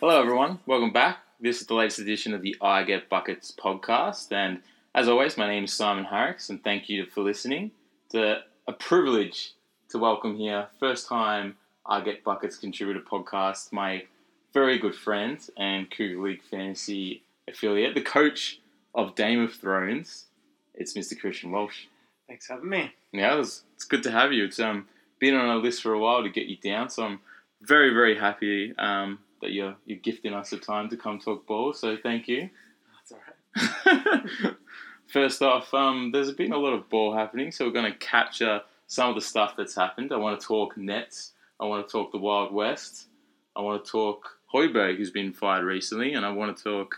Hello, everyone. Welcome back. This is the latest edition of the I Get Buckets podcast. And as always, my name is Simon Harris, and thank you for listening. It's a, a privilege to welcome here, first time I Get Buckets contributor podcast, my very good friend and Cougar League fantasy affiliate, the coach of Game of Thrones. It's Mr. Christian Walsh. Thanks for having me. Yeah, it was, it's good to have you. It's um been on our list for a while to get you down, so I'm very very happy um, that you're you're gifting us the time to come talk ball. So thank you. That's all right. First off, um, there's been a lot of ball happening, so we're going to capture some of the stuff that's happened. I want to talk Nets. I want to talk the Wild West. I want to talk Hoiberg, who's been fired recently, and I want to talk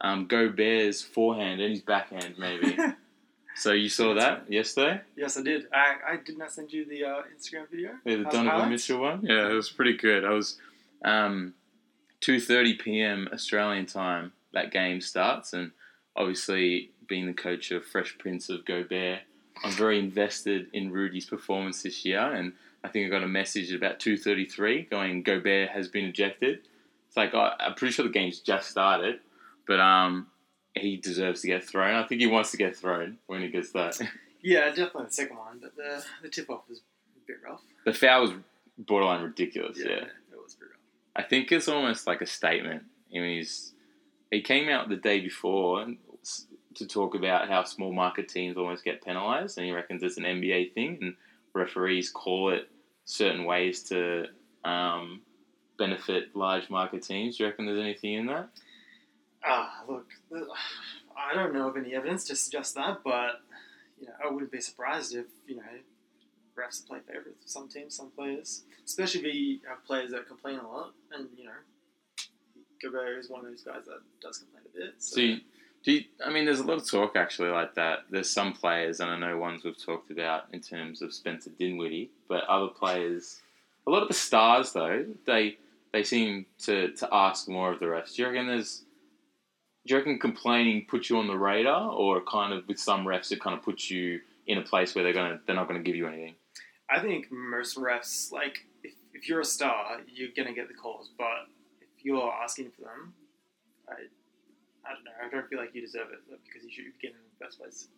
um, Gobert's forehand and his backhand, maybe. so you saw that yesterday? yes, I did. I, I did not send you the uh, Instagram video. Yeah, the How's Donovan highlights? Mitchell one. Yeah, it was pretty good. I was um, two thirty p.m. Australian time. That game starts, and obviously, being the coach of Fresh Prince of Gobert, I'm very invested in Rudy's performance this year. And I think I got a message at about two thirty three going Gobert has been ejected. It's like I, I'm pretty sure the game's just started, but um, he deserves to get thrown. I think he wants to get thrown when he gets that. Yeah, definitely the second one, but the, the tip off was a bit rough. the foul was borderline ridiculous. yeah. it was pretty rough. I think it's almost like a statement. I mean, he's, he came out the day before and s- to talk about how small market teams almost get penalised, and he reckons it's an NBA thing, and referees call it certain ways to um, benefit large market teams. Do you reckon there's anything in that? Ah, look, I don't know of any evidence to suggest that, but you know, I wouldn't be surprised if you know refs play favourites of some teams, some players, especially if you have players that complain a lot, and you know, Gobert is one of those guys that does complain a bit. So, So, you, do you, I mean, there's a lot of talk actually like that. There's some players, and I know ones we've talked about in terms of Spencer Dinwiddie, but other players, a lot of the stars though, they they seem to, to ask more of the refs. Do you reckon there's do you reckon complaining puts you on the radar, or kind of with some refs it kind of puts you in a place where they're gonna they're not gonna give you anything? I think most refs, like, if, if you're a star, you're gonna get the calls, but if you're asking for them, I, I don't know. I don't feel like you deserve it because you should get in the first place.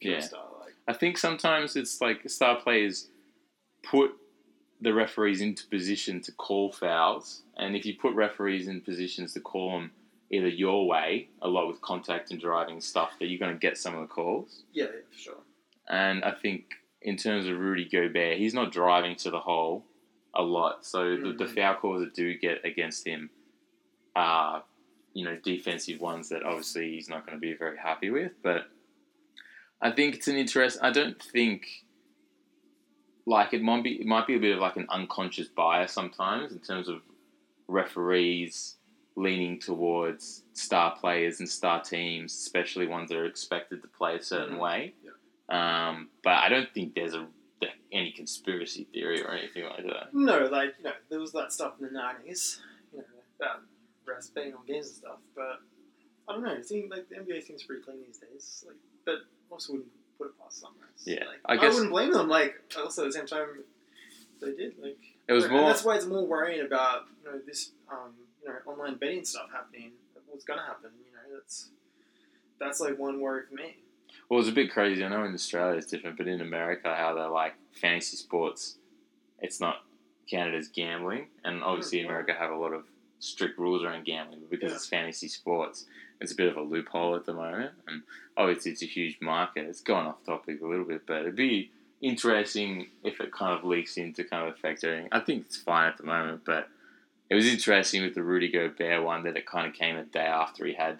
You know, Yeah. star, like, I think sometimes it's like star players put the referees into position to call fouls, and if you put referees in positions to call them either your way, a lot with contact and driving stuff, that you're going to get some of the calls. yeah, yeah, for sure. And I think in terms of Rudy Gobert, he's not driving to the hole a lot, so the, the Mhm. foul calls that do get against him are, you know, defensive ones that obviously he's not going to be very happy with. But I think it's an interest. I don't think like it might be it might be a bit of like an unconscious bias sometimes in terms of referees leaning towards star players and star teams, especially ones that are expected to play a certain Mhm. way. Um, but I don't think there's a any conspiracy theory or anything like that. No, like, you know, there was that stuff in the 90s, you know, about refs betting on games and stuff, but I don't know. It seems like the NBA seems pretty clean these days, like, but also wouldn't put it past some refs. Yeah, like, I guess, I, wouldn't blame them. Like, also at the same time, they did. Like, It was more. that's why it's more worrying about you know this um, you know online betting stuff happening. What's gonna happen? You know, that's that's like one worry for me. Well, it's a bit crazy. I know in Australia it's different, but in America, how they're like fantasy sports, it's not counted as gambling. And obviously, Mm, yeah. America have a lot of strict rules around gambling, but because Yeah. it's fantasy sports, it's a bit of a loophole at the moment. And obviously, it's a huge market. It's gone off topic a little bit, but it'd be interesting if it kind of leaks into kind of affect everything. I think it's fine at the moment, but it was interesting with the Rudy Gobert one that it kind of came a day after he had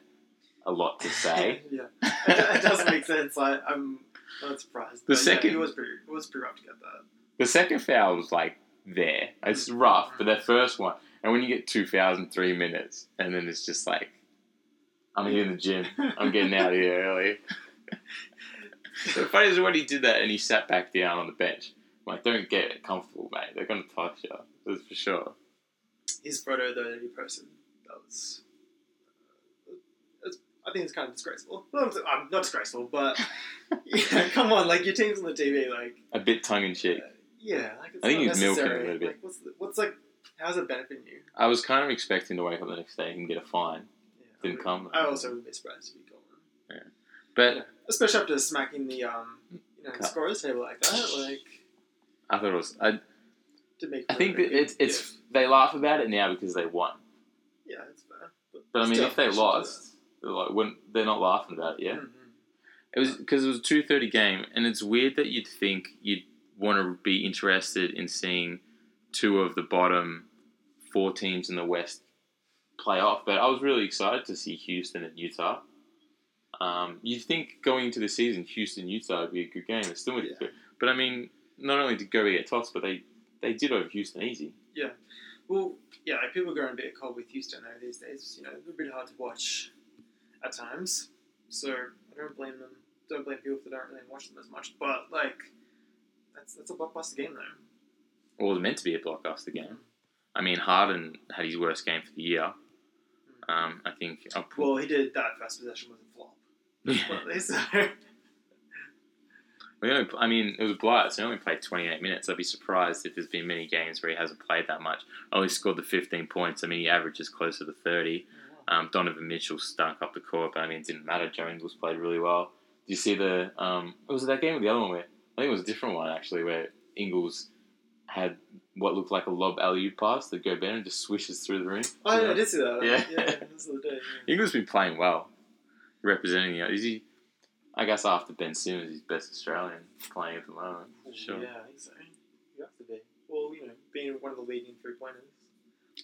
a lot to say. yeah, it, it doesn't make sense. I, I'm not surprised. The But yeah, second- it was pretty it was pretty rough to get that. The second foul was like there. It's rough, but that first one, and when you get two in three minutes, and then it's just like, I'm here in the gym. I'm getting out of here early. the funny is when he did that and he sat back down on the bench. Like, don't get comfortable, mate. They're gonna touch you. That's for sure. His photo though that he posted, that was. Uh, it's, I think it's kind of disgraceful. Well, I'm not disgraceful, but yeah, come on, like your team's on the TV, like A bit tongue in cheek. Uh, yeah, like it's I think he's milking it a little bit. Like, what's the, what's like? How's it benefiting you? I was kind of expecting to wake up the next day and get a fine, Yeah, Didn't I come. I also would be surprised if he got one, but especially after smacking the um, you know, Cut. scorers table like that. Like I thought it was. I, to make. I think that it's it's gift. they laugh about it now because they won. yeah, it's fair. But I mean, if they lost, they're like, wouldn't, they're not laughing about it. Yeah, Mhm. it was because it was a two thirty game, and it's weird that you'd think you'd want to be interested in seeing two of the bottom four teams in the West play off. But I was really excited to see Houston and Utah. Um, you'd think going into the season, Houston Utah would be a good game. It's still, Yeah. but I mean, not only did Go get tossed, but they they did over Houston easy. Yeah, well, yeah, like people are going a bit cold with Houston though these days. You know, they're a bit hard to watch at times. So I don't blame them. Don't blame people if they don't really watch them as much. But like, that's that's a blockbuster game though. Or it was meant to be a blockbuster game. I mean, Harden had his worst game for the year. Um, I think. I'll put, Well, he did that first possession was a flop. So we only, I mean, it was a Blight, so he only played 28 minutes. I'd be surprised if there's been many games where he hasn't played that much. Only scored the 15 points. I mean, he averages closer to 30. Um, Donovan Mitchell stunk up the court, but I mean, it didn't matter. Joe Ingles played really well. Did you see the? Um, was it that game or the other one where I think it was a different one actually, where Ingles had what looked like a lob alley oop pass that Gobert and just swishes through the ring. Oh, yeah, I did see that. Yeah. yeah, the Ingles been playing well, representing you. Is he? I guess after Ben Simmons, he's best Australian playing at the moment. Sure. Yeah, I think so. You have to be. Well, you know, being one of the leading three pointers,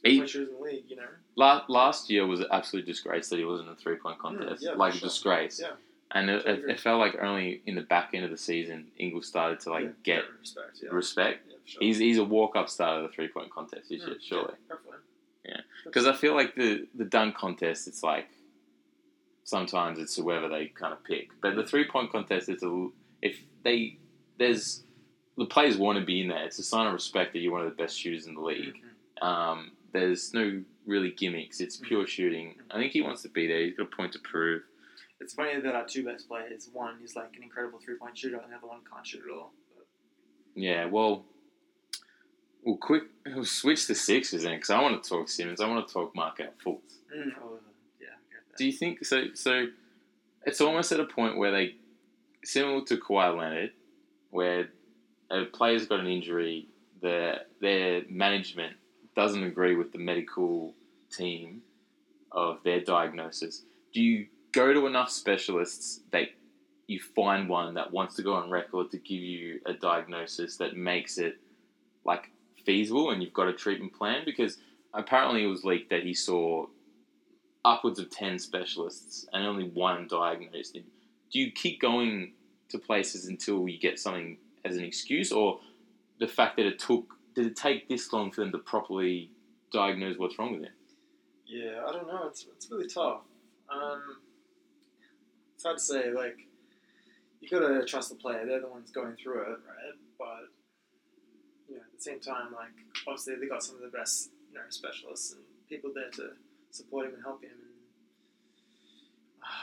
He- in the league, you know. La- last year was an absolute disgrace that he wasn't in a three point contest. Mm, yeah, like a sure. disgrace. Yeah. And it, it, it felt like only in the back end of the season, Ingles started to like yeah, get respect. Yeah. respect. Sure. He's he's a walk up starter of the three point contest Mm, year, surely. Yeah, hopefully. Yeah. Because I feel like the the dunk contest, it's like sometimes it's whoever they kind of pick, but the three point contest, it's a if they there's the players want to be in there. It's a sign of respect that you're one of the best shooters in the league. Mhm. Um, there's no really gimmicks. It's pure shooting. I think he wants to be there. He's got a point to prove. It's funny that our two best players, one is like an incredible three point shooter, and the other one can't shoot at all. But, Yeah. Well, we'll quick we'll switch to Sixers then, because I want to talk Simmons. I want to talk Markelle Fultz. mm, oh, yeah, I get that. Do you think so? So it's almost at a point where they, similar to Kawhi Leonard, where a player's got an injury, their their management doesn't agree with the medical team of their diagnosis. Do you go to enough specialists that you find one that wants to go on record to give you a diagnosis that makes it like feasible and you've got a treatment plan? Because apparently it was leaked that he saw upwards of 10 specialists and only one diagnosed him. Do you keep going to places until you get something as an excuse, or the fact that it took, did it take this long for them to properly diagnose what's wrong with him? Yeah, I don't know. It's it's really tough. Um, it's hard to say. Like, you've gotta trust the player. They're the ones going through it, right? But you know, at the same time, like obviously they got some of the best you know specialists and people there to support him and help him. And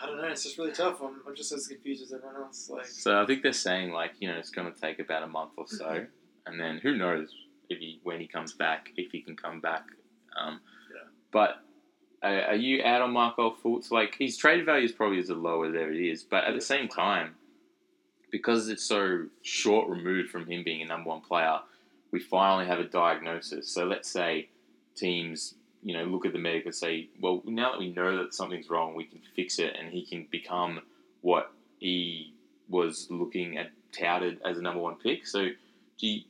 I don't know. It's just really tough. I'm, I'm just as confused as everyone else. Like, So I think they're saying, like, you know, it's going to take about a month or so, and then who knows if he, when he comes back, if he can come back. Um, Yeah. But uh, are you out on Markelle Fultz? Like, his trade value is probably as low as there it is, but at the same time, because it's so short removed from him being a number one player, we finally have a diagnosis. So let's say teams, you know, look at the medic and say, well, now that we know that something's wrong, we can fix it, and he can become what he was looking at touted as a number one pick. So do you,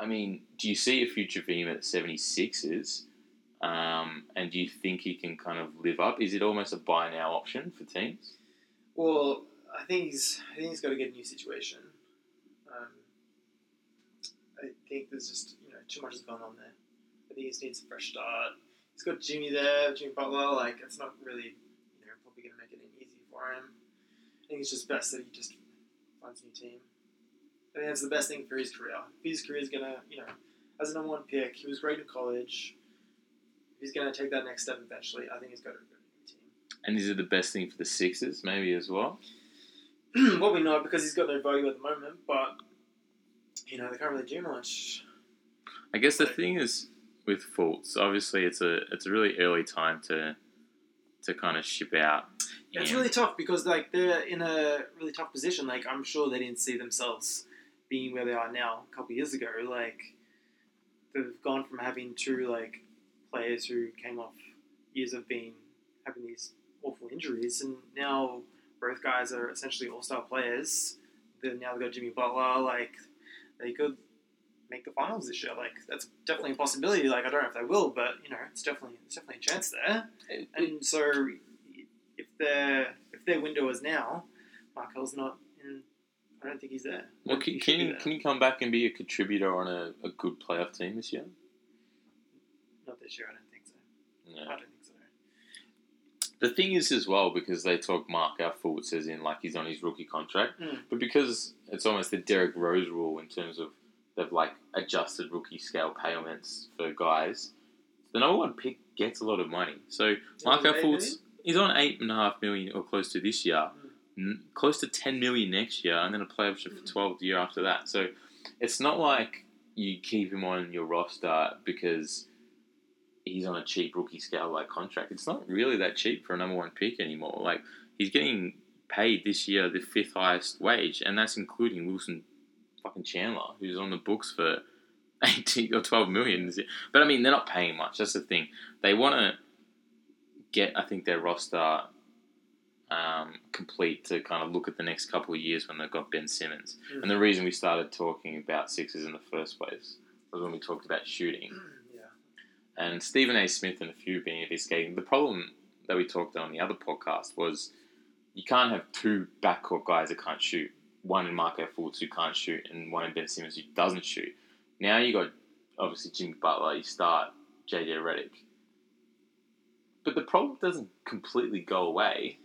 I mean, do you see a future for him at 76ers? Um, and do you think he can kind of live up? Is it almost a buy now option for teams? Well, I think he's I think he's got to get a new situation. Um, I think there's just you know too much has gone on there. I think he just needs a fresh start. He's got Jimmy there, Jimmy Butler. Like it's not really you know probably going to make it any easy for him. I think it's just best that he just finds a new team. I think that's the best thing for his career. If his career is gonna, you know, as a number one pick, he was great in college. If he's gonna take that next step eventually, I think he's got to go to a team. And is it the best thing for the Sixers, maybe as well? well, we know because he's got no value at the moment, but you know they can't really do much. I guess the thing is with Fultz, obviously it's a it's a really early time to to kind of ship out. Yeah, it's really tough because like they're in a really tough position. Like I'm sure they didn't see themselves being where they are now a couple years ago. Like they've gone from having two like players who came off years of being having these awful injuries, and now both guys are essentially all star players. Then now they've got Jimmy Butler. Like they could make the finals this year. Like that's definitely a possibility. Like I don't know if they will, but you know it's definitely it's definitely a chance there. And so, if their if their window is now, Markelle's not in. I don't think he's there. Well, can, he can, be you, there. can you come back and be a contributor on a, a good playoff team this year? Not this year. I don't think so. I don't think so. The thing is as well because they talk Markelle Fultz says in like he's on his rookie contract, Mm. but because it's almost the Derrick Rose rule in terms of they've like adjusted rookie scale payments for guys. The number one pick gets a lot of money, so it Fultz he's on eight and a half million or close to this year, Mm. n- close to ten million next year, and then a play option for twelve the year after that. So it's not like you keep him on your roster because he's on a cheap rookie scale like contract. It's not really that cheap for a number one pick anymore. Like he's getting paid this year the fifth highest wage, and that's including Wilson fucking Chandler, who's on the books for eighteen or twelve million. But I mean, they're not paying much. That's the thing. They want to get, I think, their roster um, complete to kind of look at the next couple of years when they've got Ben Simmons. Mm. And the reason we started talking about Sixers in the first place was when we talked about shooting yeah. and Stephen A. Smith and a few being at this game. The problem that we talked on the other podcast was you can't have two backcourt guys that can't shoot. One in Markelle Fultz who can't shoot, and one in Ben Simmons who doesn't shoot. Now you got obviously Jimmy Butler. You start JJ Redick, but the problem doesn't completely go away.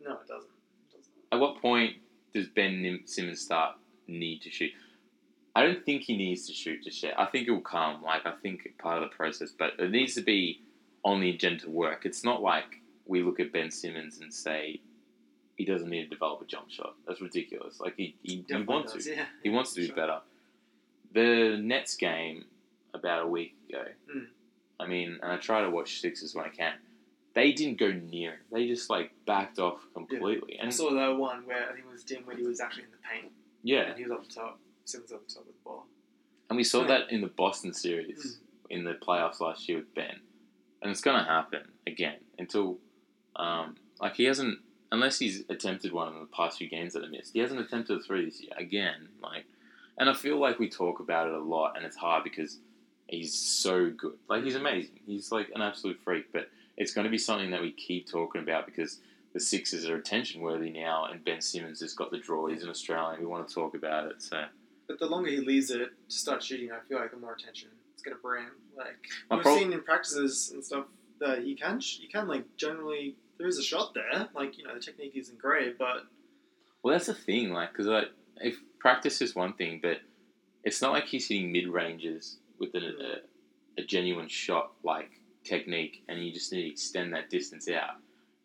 No, it doesn't. It doesn't. At what point does Ben Simmons start need to shoot? I don't think he needs to shoot just yet. I think it will come. Like I think part of the process, but it needs to be on the agenda to work. It's not like we look at Ben Simmons and say he doesn't need to develop a jump shot. That's ridiculous. Like he he, he wants does, to. Yeah. He wants to do Sure. better. The Nets game about a week ago. Mm. I mean, and I try to watch Sixers when I can. They didn't go near. it. They just like backed off completely. I And I saw that one where I think it was Dinwiddie was actually in the paint yeah, and he was up the top. Simmons up the top with the ball. And we saw Right. that in the Boston series in the playoffs last year with Ben. And it's going to happen again until, um, like, he hasn't, unless he's attempted one in the past few games that I missed, he hasn't attempted a three this year again. Like, and I feel like we talk about it a lot, and it's hard because he's so good. Like, he's amazing. He's like an absolute freak, but it's going to be something that we keep talking about because the Sixers are attention worthy now, and Ben Simmons has got the draw. He's an Australian. We want to talk about it. So. But the longer he leaves it to start shooting, I feel like the more attention it's gonna bring. Like My we've prob- seen in practices and stuff that he can, you can like generally there is a shot there. Like you know the technique isn't great, but Well, that's the thing, like, because like, if practice is one thing, but it's not like he's hitting mid ranges with an, mm. a, a genuine shot like technique, and you just need to extend that distance out.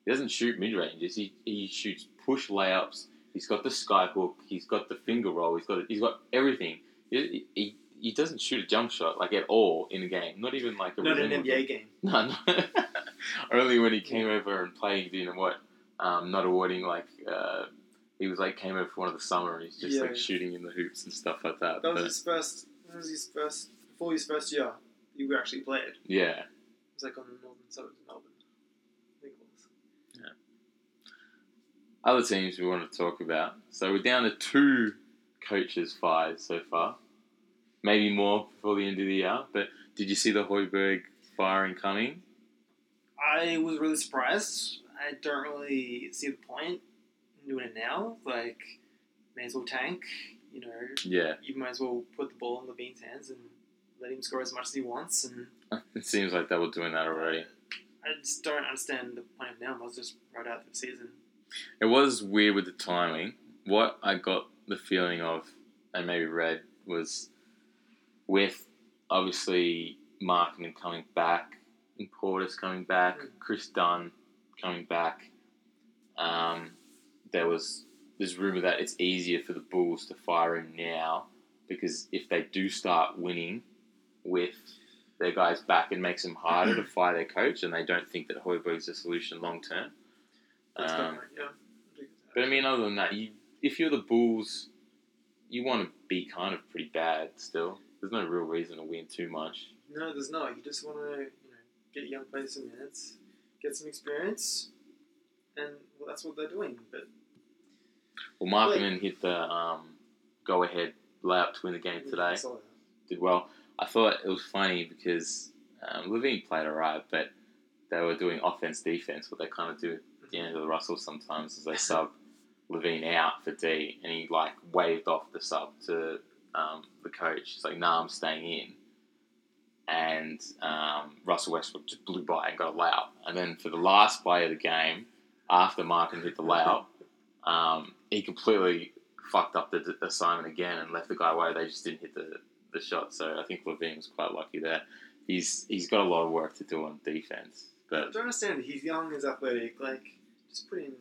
He doesn't shoot mid ranges. He, he shoots push layups. He's got the sky hook. He's got the finger roll. He's got he's got everything. He, he, he doesn't shoot a jump shot like at all in a game. Not even like a not an NBA game. no, no. Only when he came over and played, you know what? Um, not awarding like uh, he was like came over for one of the summer and he's just Yeah. like shooting in the hoops and stuff like that. That was But, his first. That was his first before his first year. He actually played. Yeah. It was like on the northern suburbs of Melbourne. I think it was. Yeah. other teams we want to talk about. So we're down to two coaches fired so far, maybe more before the end of the year. But did you see the Hoiberg firing coming? I was really surprised. I don't really see the point in doing it now. Like, may as well tank. You know, Yeah, you might as well put the ball in LaVine's hands and let him score as much as he wants. And it seems like they were doing that already. I just don't understand the point of now. I was just right out of the season. It was weird with the timing. What I got the feeling of, and maybe Red was with obviously Markkanen coming back, and Portis coming back, Mm. Chris Dunn coming back. Um, there was there's rumor that it's easier for the Bulls to fire him now because if they do start winning with their guys back, it makes them harder to fire their coach, and they don't think that Hoiberg's a solution long term. Um, yeah. but I mean, other than that, you if you're the Bulls, you want to be kind of pretty bad still. There's no real reason to win too much. No, there's not. You just want to, you know, get young players some minutes, get some experience, and well, that's what they're doing. But Well, Markkanen hit the um, go ahead layup to win the game today. Did well. I thought it was funny because um, LaVine played alright, but they were doing offense defense, what they kind of do at the end of the Russell sometimes is they sub LaVine out for D, and he like waved off the sub to um, the coach. He's like, "Nah, I'm staying in." And um, Russell Westbrook just blew by and got a layup. And then for the last play of the game, after Markkanen hit the layup, um, he completely fucked up the d- assignment again and left the guy away. They just didn't hit the, the shot. So I think LaVine was quite lucky there. He's he's got a lot of work to do on defense, I but don't understand. He's young, he's athletic. Like, just put in.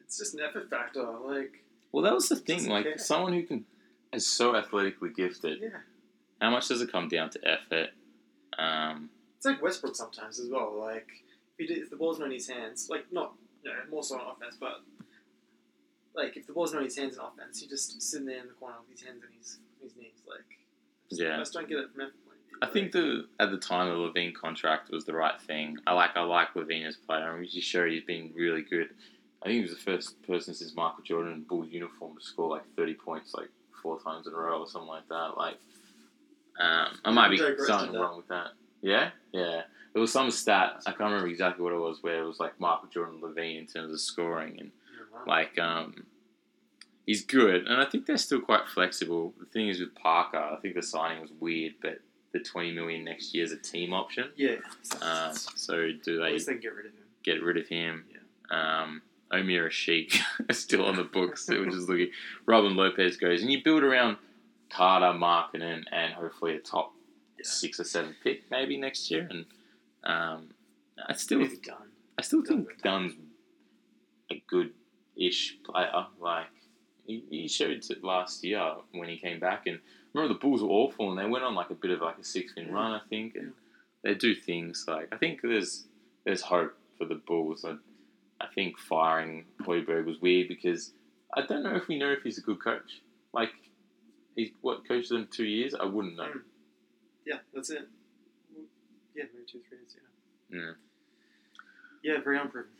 It's just an effort factor. Like, well, that was the thing. Like care. someone who can is so athletically gifted. yeah. How much does it come down to effort? Um, It's like Westbrook sometimes as well. Like, if, did, if the ball's not in his hands, like, not, you know, more so on offense, but, like, if the ball's not in his hands in offense, he just sitting there in the corner with his hands on his, his knees. Like, I just, Yeah. I just don't get it from effort point of view. I think the at the time the LaVine contract was the right thing. I like I like LaVine as a player. I'm usually sure he's been really good. I think he was the first person since Michael Jordan in Bulls uniform to score like 30 points like four times in a row or something like that. Like, um, I might be something wrong with that. Yeah, yeah. There was some stat I can't remember exactly what it was where it was like Michael Jordan LaVine in terms of scoring and Yeah, like um, he's good, and I think they're still quite flexible. The thing is with Parker, I think the signing was weird, but the twenty million next year is a team option. yeah. Um, so do At they least they get rid of him. get rid of him? Um, Omer Asik is still on the books, which just looking. Robin Lopez goes, and you build around Carter, Markkanen, and hopefully a top Yeah. six or seven pick maybe next year. And um, I still Maybe. I still think Dunn's a good-ish player. Like he, he showed it last year when he came back, and remember the Bulls were awful, and they went on like a bit of like a six-win run, I think, and they do things like I think there's there's hope for the Bulls. I, I think firing Hoiberg was weird because I don't know if we know if he's a good coach. Like he's what coached them two years. I wouldn't know. Mm. Yeah, that's it. Yeah, maybe two, three years, yeah. Yeah. Yeah, very unproven.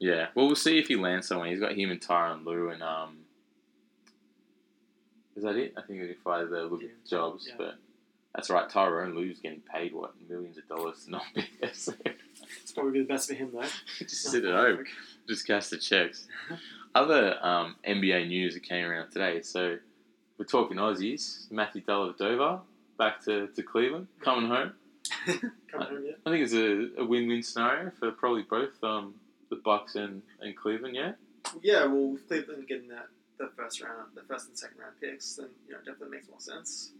Yeah, well, we'll see if he lands somewhere. He's got him and Tyronn Lue, and um, is that it? I think he fired the look Yeah, at jobs, yeah. but that's right. Tyronn Lue's getting paid what millions of dollars to not be there, so It's probably the best for him, though. just sit at home, just cash the checks. Other um, NBA news that came around today. So we're talking Aussies. Matthew Dellavedova back to, to Cleveland, coming home. Coming home yet? I think it's a, a win-win scenario for probably both um, the Bucks and, and Cleveland. Yeah. Yeah, well, with Cleveland getting that the first round, the first and second round picks, then you know definitely makes more sense.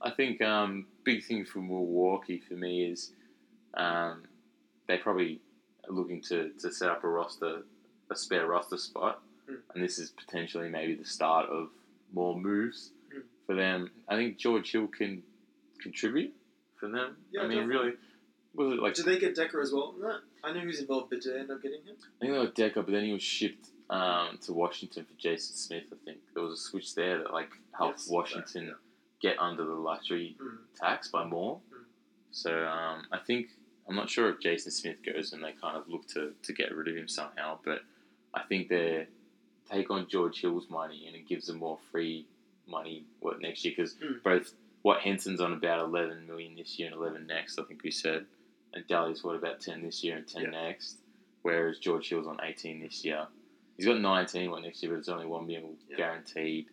I think um, big thing for Milwaukee for me is um, they probably are looking to, to set up a roster, a spare roster spot, Mm. and this is potentially maybe the start of more moves Mm. for them. I think George Hill can contribute for them. Yeah, I mean, definitely. really, was it like Did they get Dekker as well that? I know he was involved, but did they end up getting him? I think they got Dekker, but then he was shipped um, to Washington for Jason Smith. I think there was a switch there that like helped Yes, Washington yeah. get under the luxury Mm. tax by more. Mm. So um, I think I'm not sure if Jason Smith goes and they kind of look to, to get rid of him somehow, but I think they take on George Hill's money and it gives them more free money what next year because Mm. both what Henson's on about 11 million this year and 11 next, I think we said, and Delly's what about 10 this year and 10 Yeah. next, whereas George Hill's on 18 this year. He's got 19 what next year, but it's only one mil Yeah. guaranteed.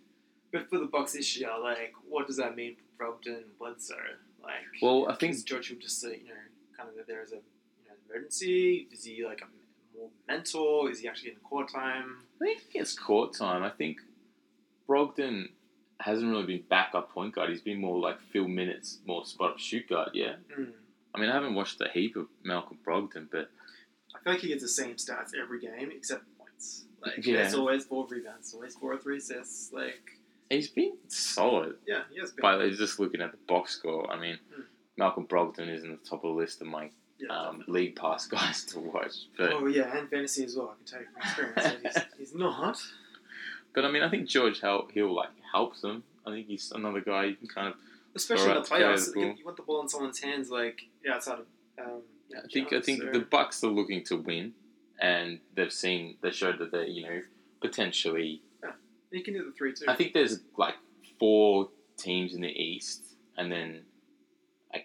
But for the Bucks this year, like, what does that mean for Brogdon and Bledsoe? Like, Well, I think is George will just say, you know, kind of that there is a you know emergency? Is he like a more mentor? Is he actually getting court time? I think he gets court time. I think Brogdon hasn't really been backup point guard. He's been more like fill minutes, more spot up shoot guard. Yeah. Mm. I mean, I haven't watched a heap of Malcolm Brogdon, but I feel like he gets the same stats every game except points. Like Yeah. it's always four rebounds, always four or three assists. Like he's been solid. yeah, he has been. But just looking at the box score, I mean, Mm. Malcolm Brogdon is in the top of the list of my yeah, um, league pass guys to watch. But oh yeah, and fantasy as well. I can tell you from experience that he's, he's not. but I mean, I think George Hill, Hill like helps them. I think he's another guy you can kind of. Especially in the playoffs, the you, want the ball in someone's hands, like yeah, outside of. Um, know, I think I think so- the Bucks are looking to win, and they've seen they showed that they you know potentially. Yeah, you can do the three too. I think there's like four teams in the East, and then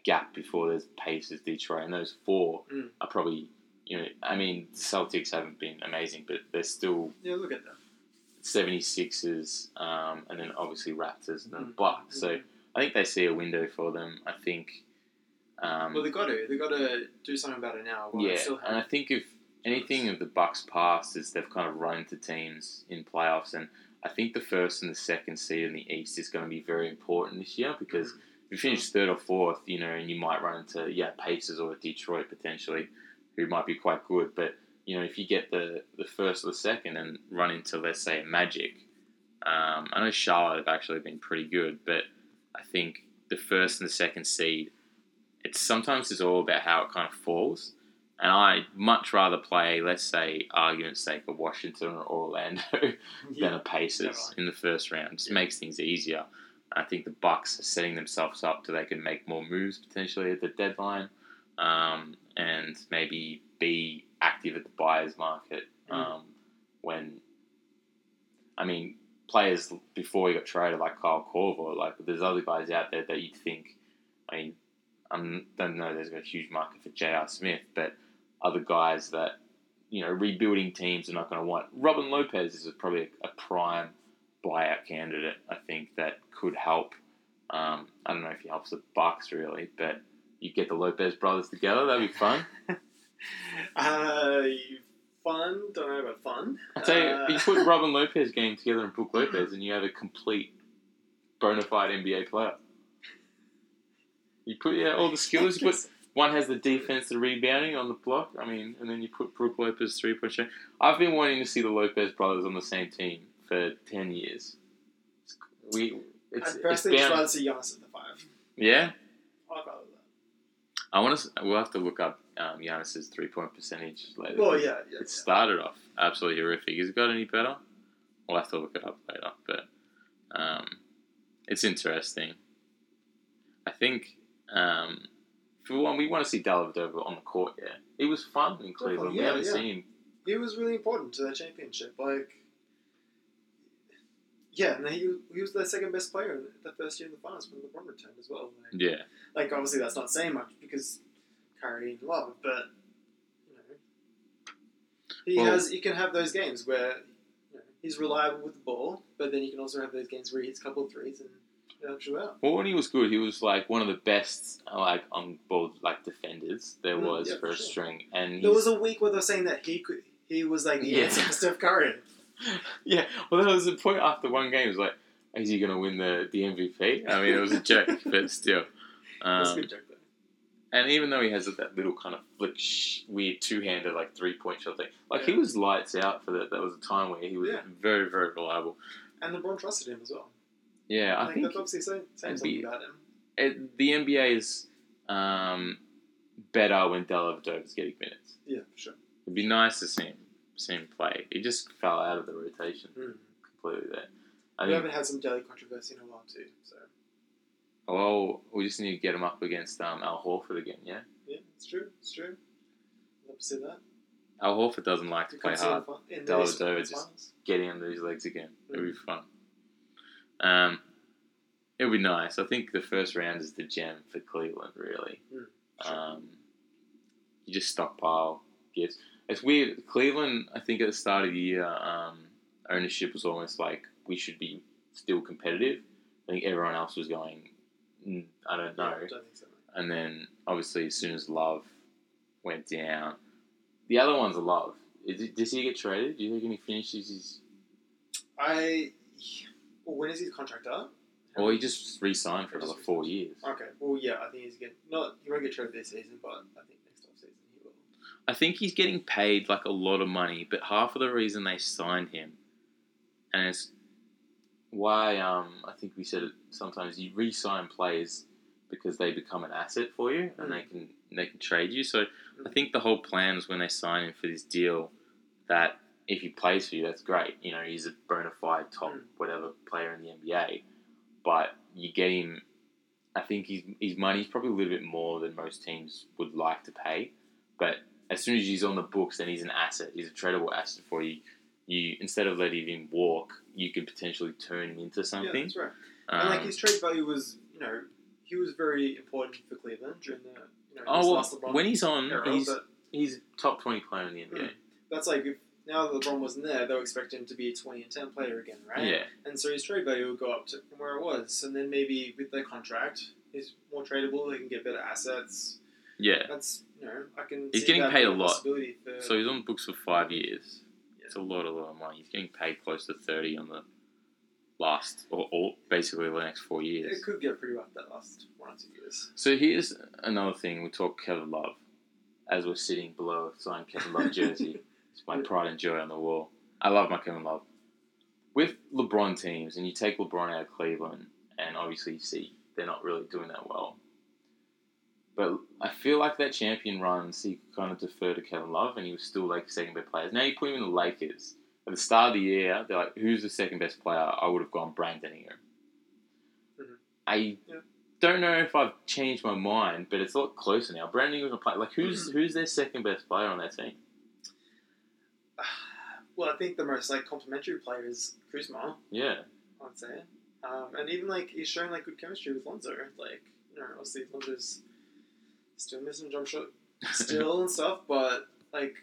gap before there's Pacers, Detroit, and those four Mm. are probably you know I mean the Celtics haven't been amazing, but they're still yeah, look at that. 76ers, um, and then obviously Raptors and then Mhm. Bucks. So I think they see a window for them. I think. Um, well, they got to they got to do something about it now. While yeah, still and I think if anything of the Bucks past is they've kind of run into teams in playoffs, and I think the first and the second seed in the East is going to be very important this year because Mm. If you finish third or fourth, you know, and you might run into yeah Pacers or Detroit potentially, who might be quite good, but you know if you get the the first or the second and run into let's say Magic, um, I know Charlotte have actually been pretty good, but I think the first and the second seed, it's sometimes it's all about how it kind of falls. And I'd much rather play, let's say, argument's sake, a Washington or Orlando than yeah, a Pacers definitely. in the first round. Just Yeah. makes things easier. I think the Bucks are setting themselves up so they can make more moves potentially at the deadline, um, and maybe be active at the buyers market Mm. um, when. I mean, players before he got traded, like Kyle Korver, like there's other guys out there that you'd think. I mean, I don't know. There's a huge market for J.R. Smith, but other guys that you know rebuilding teams are not going to want. Robin Lopez is probably a, a prime buyout candidate. I think that could help. Um, I don't know if he helps the Bucks really, but you get the Lopez brothers together. That'd be fun. Uh, fun. Don't know about fun. I tell you, Uh, you put Robin Lopez game together and Brook Lopez, and you have a complete bona fide NBA player. You put yeah all the skills. You put one has the defense, the rebounding on the block. I mean, and then you put Brook Lopez three point shot. I've been wanting to see the Lopez brothers on the same team for ten years. We it's, I'd it's bound. rather see Giannis at the five. Yeah, I'd rather that. I want to. We'll have to look up um, Giannis's three point percentage later. Well, yeah, yeah. It started off absolutely horrific. Has it got any better? We'll have to look it up later. But um, it's interesting. I think um, for one, we want to see Dellavedova on the court. Yeah, it was fun in Cleveland. we haven't yeah. seen him. He was really important to that championship. Like, yeah, and he, he was the second best player in the first year in the finals when LeBron returned as well. Like, Yeah, like obviously that's not saying much because Kyrie and Love, but you know, he Well- has he can have those games where you know, he's reliable with the ball, but then he can also have those games where he hits a couple of threes and helps you out. well, when he was good, he was like one of the best, like on ball, like defenders there Mm, was yeah, for a sure. string. And There was a week where they're saying that he could he was like the Yeah. answer Steph Curry. yeah, well, there was a point after one game. It was like, is he going to win the, the MVP? I mean, it was a joke, but still. That's a Um, good joke though. and even though he has that little kind of flick, sh- weird two-handed like three-point shot thing, like he was lights out for that. That was a time where he was Yeah. very, very reliable. And LeBron trusted him as well. Yeah, I I, think think that's obviously saying, saying something about him. it, the NBA is um, better when Dellavedova's getting minutes. Yeah, for sure. It'd be nice to see him see him play. He just fell out of the rotation Mm. completely there. I We think haven't had some daily controversy in a while too. So well, we just need to get him up against um, Al Horford again. Yeah, yeah, it's true. It's true. Love to see that. Al Horford doesn't like to You play hard. in the fin- in Della the Eastern Dova Conference just- Getting under his legs again. It'll be Mm. fun. Um, it'll be nice. I think the first round is the gem for Cleveland. Really, Mm, sure. um, you just stockpile gifts. It's weird. Cleveland, I think at the start of the year, um, ownership was almost like we should be still competitive. I think everyone else was going. "Mm, I don't know. Yeah, I don't think so. And then obviously, as soon as Love went down, the other one's Love. Is it, does he get traded? Do you think he finishes his? I Well, when is his contract up? Or he just re-signed for another four years. Okay. Well, yeah, I think he's getting not. He won't get traded this season, but I think next off season he will. I think he's getting paid like a lot of money, but half of the reason they signed him, and it's why um, I think we said it sometimes you re-sign players because they become an asset for you and Mm. they can they can trade you. So I think the whole plan was when they sign him for this deal that if he plays for you, that's great. You know, he's a bona fide top Mm. whatever player in the NBA, but you get him. I think his his money's probably a little bit more than most teams would like to pay, but as soon as he's on the books, then he's an asset. He's a tradable asset for you. You instead of letting him walk, you can potentially turn him into something. Yeah, that's right. and like Um, his trade value was, you know, he was very important for Cleveland during the, you know, oh well, when he's on, era. he's he's top twenty player in the NBA. Mm. that's like if now that LeBron wasn't there, they'll expect him to be a twenty and ten player again, right? Yeah, And so his trade value will go up to from where it was, and then maybe with their contract, he's more tradable. They can get better assets. Yeah. That's you know, I can. He's getting paid a lot. For, So he's on books for five years. Yeah. It's a lot, a lot of money. He's getting paid close to thirty on the last, or, or basically the next four years. it could get pretty rough that last one or two years. So here's another thing. We talk Kevin Love as we're sitting below a signed Kevin Love jersey. it's my pride and joy on the wall. I love my Kevin Love. With LeBron teams, and you take LeBron out of Cleveland, and obviously you see they're not really doing that well. But I feel like that champion runs, he kind of defer to Kevin Love, and he was still like second best player. Now you put him in the Lakers. At the start of the year, they're like, "Who's the second best player?" I would have gone Brandon Ingram. Mhm. I Yeah. don't know if I've changed my mind, but it's a lot closer now. Brandon Ingram's a player. Like, who's who's their second best player on that team? Well, I think the most like complimentary player is Kuzma. Yeah, I'd say, um, and even like he's shown like good chemistry with Lonzo. Like you know, obviously Lonzo's still missing jump shot still and stuff, but like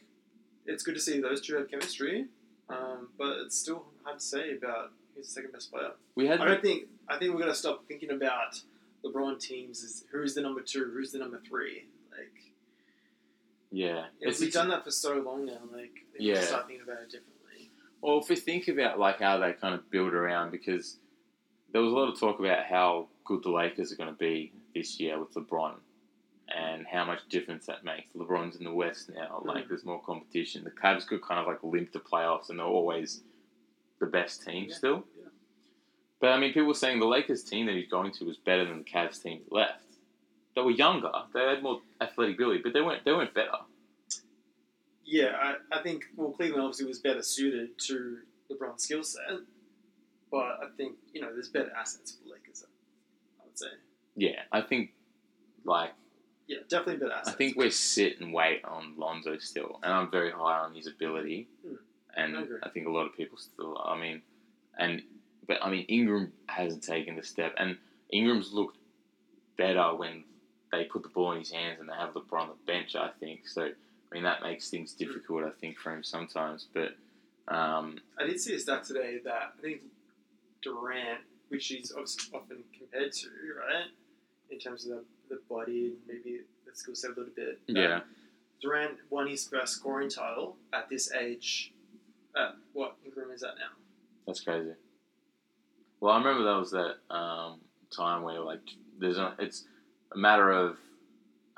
it's good to see those two have chemistry. Um, but it's still hard to say about who's the second best player. we had. I don't think I think we're gonna stop thinking about LeBron teams as who's the number two, who's the number three. Like yeah, it's, we've done that for so long now. Like I think we Yeah. start thinking about it differently. Well, if we think about like how they kind of build around, because there was a lot of talk about how good the Lakers are going to be this year with LeBron, and how much difference that makes. LeBron's in the West now, like Mm. there's more competition. The Cavs could kind of like limp to playoffs, and they're always the best team Yeah, still. yeah. But I mean, people were saying the Lakers team that he's going to was better than the Cavs team that left. They were younger, they had more athletic ability, but they weren't. They weren't better. Yeah, I, I think well Cleveland obviously was better suited to LeBron's skill set, but I think you know there's better assets for the Lakers. I would say, Yeah, I think like yeah, definitely I assets. think we sit and wait on Lonzo still, and I'm very high on his ability, Hmm. and I. I think a lot of people still. I mean, and but I mean Ingram hasn't taken the step, and Ingram's looked better when they put the ball in his hands and they have LeBron on the bench. I think so. I mean that makes things Hmm. difficult. I think for him sometimes, but um, I did see a stat today that I think Durant, which he's often compared to, right, in terms of the, the body and maybe skill set a little bit. that yeah, Durant won his first scoring title at this age. At what Ingram is that now? that's crazy. Well, I remember that was that um, time where like there's a, it's a matter of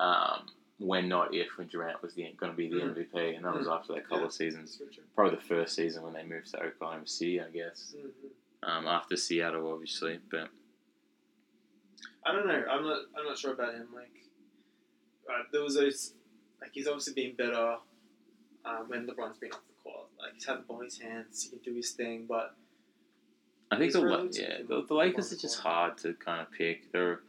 um, when, not if, when Durant was going to be the Mhm. MVP, and that was after that couple Yeah. of seasons. Probably the first season when they moved to Oklahoma City, I guess. Mhm. Um, after Seattle, obviously, but I don't know. I'm not. I'm not sure about him. Like, uh, there was those. Like, he's obviously been better um, when LeBron's been off the court. Like, he's had the ball in his hands. He can do his thing. But I think the La- yeah the, the Lakers are just hard to kind of pick. They're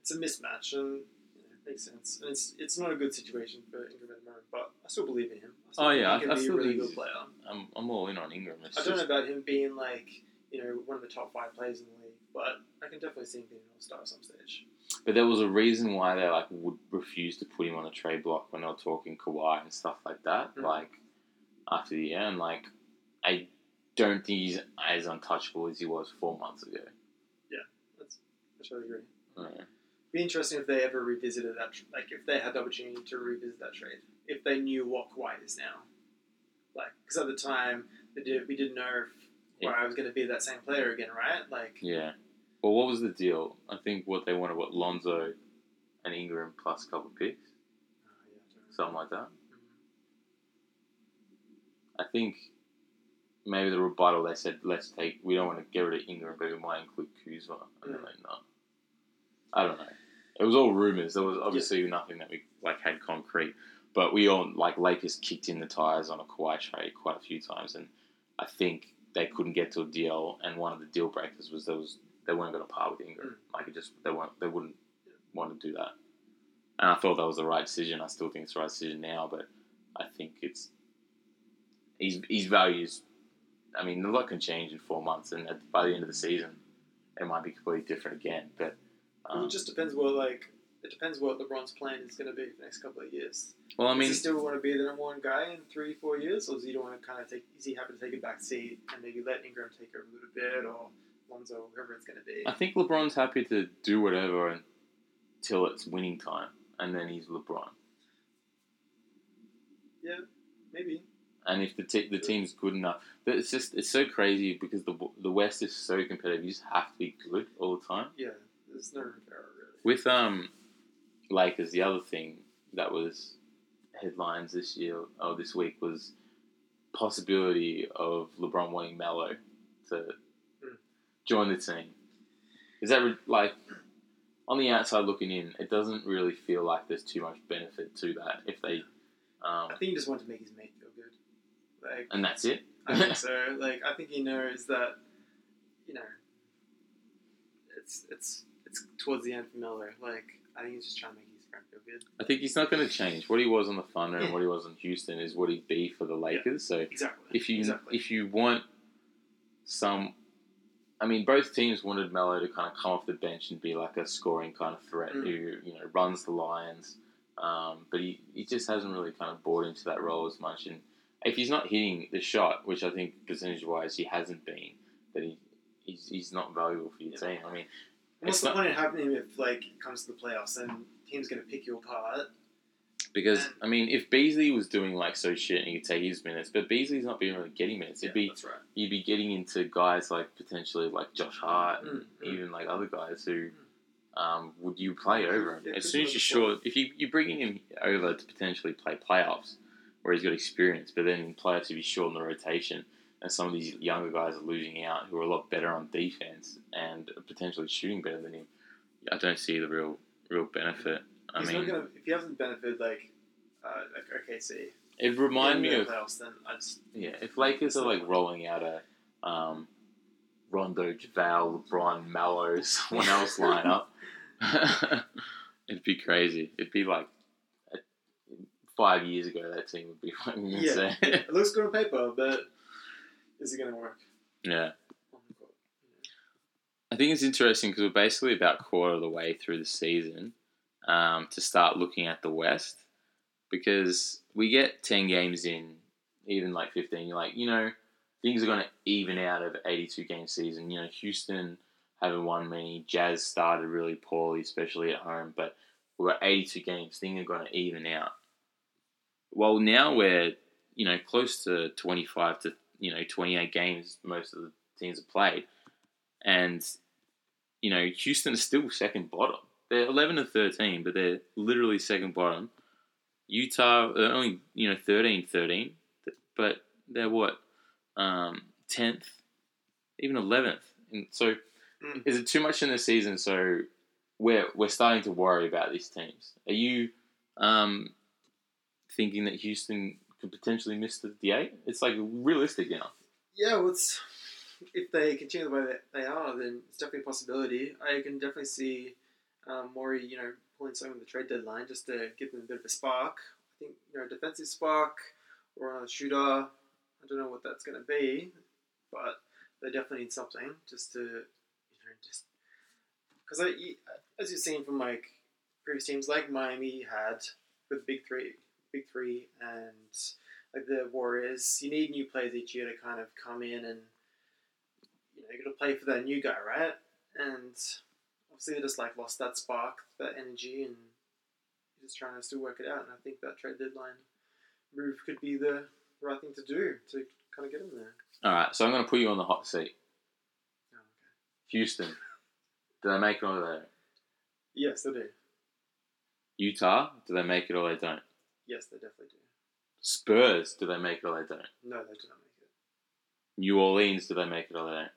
it's a mismatch, and you know, it makes sense. And it's it's not a good situation for Ingram at the moment. But I still believe in him. I still Oh, yeah, he can I- I be a still really good player. I'm, I'm all in on Ingram. It's I don't know about him being like you know one of the top five players in the league, but I can definitely see him being an all star at some stage. But there was a reason why they like would refuse to put him on a trade block when they were talking Kawhi and stuff like that. Mhm. Like after the year, and like I don't think he's as untouchable as he was four months ago. Yeah, that's I totally agree. Yeah. Be interesting if they ever revisited that, like if they had the opportunity to revisit that trade, if they knew what Kawhi is now, like because at the time they did, we didn't know if where I was going to be that same player again, right? Like, Yeah. Well, what was the deal? I think what they wanted, what Lonzo and Ingram plus a couple picks, yeah, I don't know. something like that. I think maybe the rebuttal they said, let's take, we don't want to get rid of Ingram, but we might include Kuzma. And Mm. like, no. I don't know. It was all rumors. There was obviously nothing that we like had concrete, but we all like Lakers kicked in the tires on a Kawhi trade quite a few times, and I think they couldn't get to a deal. And one of the deal breakers was there was they weren't going to part with Ingram. Like it just they weren't they wouldn't want to do that. And I thought that was the right decision. I still think it's the right decision now, but I think it's his his values. I mean, a lot can change in four months, and at, by the end of the season, it might be completely different again. But um, it just depends what like it depends what LeBron's plan is going to be for the next couple of years. well, I mean, does he still want to be the number one guy in three, four years, or does he want to kind of take? Is he happy to take a back seat and maybe let Ingram take over a little bit, or Lonzo, whoever it's going to be? I think LeBron's happy to do whatever until it's winning time, and then he's LeBron. Yeah, maybe. And if the te- the team's good enough, but it's just it's so crazy because the the West is so competitive. You just have to be good all the time. Yeah, there's no error really. With um, Lakers, the other thing that was headlines this year or this week was possibility of LeBron wanting Melo to. Join the team. Is that like on the outside looking in? It doesn't really feel like there's too much benefit to that if they, um, I think he just wanted to make his mate feel good. Like and that's it. I think so. Like I think he knows that, you know, it's it's it's towards the end for Melo. Like I think he's just trying to make his friend feel good. I think he's not going to change. What he was on the Thunder and what he was in Houston is what he'd be for the Lakers. So Exactly. if you exactly. if you want some, I mean, both teams wanted Melo to kind of come off the bench and be like a scoring kind of threat Mm. who you know runs the Lions, um, but he, he just hasn't really kind of bought into that role as much. And if he's not hitting the shot, which I think percentage wise he hasn't been, that he he's, he's not valuable for your Yeah. team. I mean, And what's it's the not- point in having him if like it comes to the playoffs and team's going to pick you apart? Because I mean, if Beasley was doing like so shit and he could take his minutes, but Beasley's not being really getting minutes. It'd be that's right. you'd be getting into guys like potentially like Josh Hart, and Mm, mm. even like other guys who um, would you play over him Yeah, as soon as you're sure if you you're bringing him over to potentially play playoffs where he's got experience, but then in playoffs if he's short in the rotation. And some of these younger guys are losing out who are a lot better on defense and potentially shooting better than him. I don't see the real real benefit. I He's mean, gonna if he hasn't benefited like uh, like OKC. it remind me of playoffs. Then I just Yeah, if Lakers are like rolling out a um, Rondo, JaVale, LeBron, Melo, someone else lineup, it'd be crazy. It'd be like five years ago that team would be fucking Yeah. insane. it looks good on paper, but is it going to work? yeah. on the court? I think it's interesting because we're basically about quarter of the way through the season um, to start looking at the West because we get 10 games in, even like 15. You're like, you know, things are going to even out of 82 game season. You know, Houston haven't won many. Jazz started really poorly, especially at home, but we've got 82 games. Things are going to even out. Well, now we're, you know, close to 25 to, you know, 28 games most of the teams have played and you know Houston is still second bottom. They're eleven and thirteen, but they're literally second bottom. Utah are only you know 13-13, but they're what um, tenth, even eleventh. And so, Mm. is it too much in the season? So we're we're starting to worry about these teams. Are you um, thinking that Houston could potentially miss the, the eight? It's like realistic now. Yeah, well, it's, if they continue the way that they are, then it's definitely a possibility. I can definitely see um, Morey, you know, pulling some of the trade deadline just to give them a bit of a spark. I think, you know, defensive spark or a shooter. I don't know what that's going to be, but they definitely need something just to, you know, just because I, as you've seen from like previous teams, like Miami had with Big Three, Big Three, and like the Warriors, you need new players each year to kind of come in and you know you got to play for that new guy, right? And obviously they just like lost that spark, that energy, and you're just trying to still work it out. And I think that trade deadline move could be the right thing to do to kind of get him there. All right, so I'm going to put you on the hot seat. Oh, okay. Houston, do they make it or they don't? Yes, they do. Utah, do they make it or they don't? Yes, they definitely do. Spurs, do they make it or they don't? No, they do not make it. New Orleans, do they make it or they don't?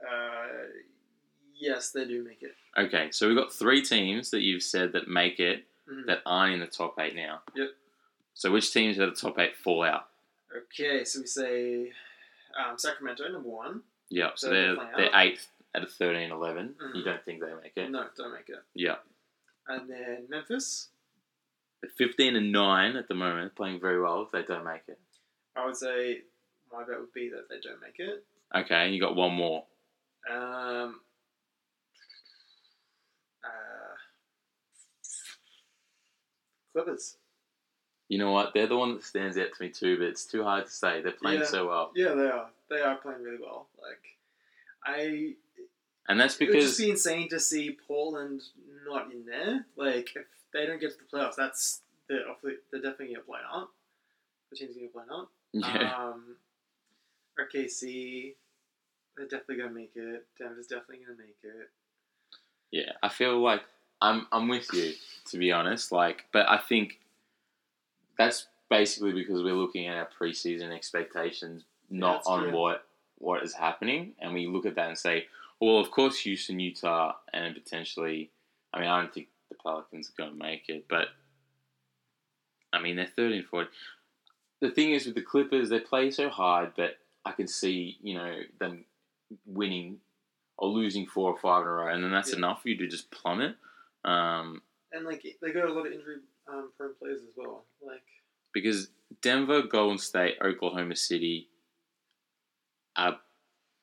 Uh, yes, they do make it. Okay, so we've got three teams that you've said that make it Mhm. that aren't in the top eight now. Yep. So which teams out of the top eight fall out? Okay, so we say um, Sacramento number one. Yep. So So they're they're out. eighth out of 13, 11. Mhm. You don't think they make it? No, don't make it. Yeah. And then Memphis, They're 15 and 9 at the moment, playing very well if they don't make it. I would say my bet would be that they don't make it. Okay, and you got one more. Um, uh, Clippers. You know what? They're the one that stands out to me too, but it's too hard to say. They're playing Yeah. so well. Yeah, they are. They are playing really well. Like, I And that's because it would just be insane to see Portland not in there. Like, if they don't get to the playoffs, that's they're they're definitely gonna blown out. The team's gonna blown out. yeah. Um, OKC, they're definitely gonna make it. Denver's definitely gonna make it. Yeah, I feel like I'm I'm with you to be honest. Like, but I think that's basically because we're looking at our preseason expectations, not that's on true. what what is happening, and we look at that and say, well, of course, Houston, Utah, and potentially, I mean, I don't think the Pelicans are going to make it, but I mean, they're 13 40. The thing is with the Clippers, they play so hard, but I can see, you know, them winning or losing four or five in a row, and then that's Yeah. enough for you to just plummet. Um, And like they got a lot of injury um, prone players as well. Like because Denver, Golden State, Oklahoma City are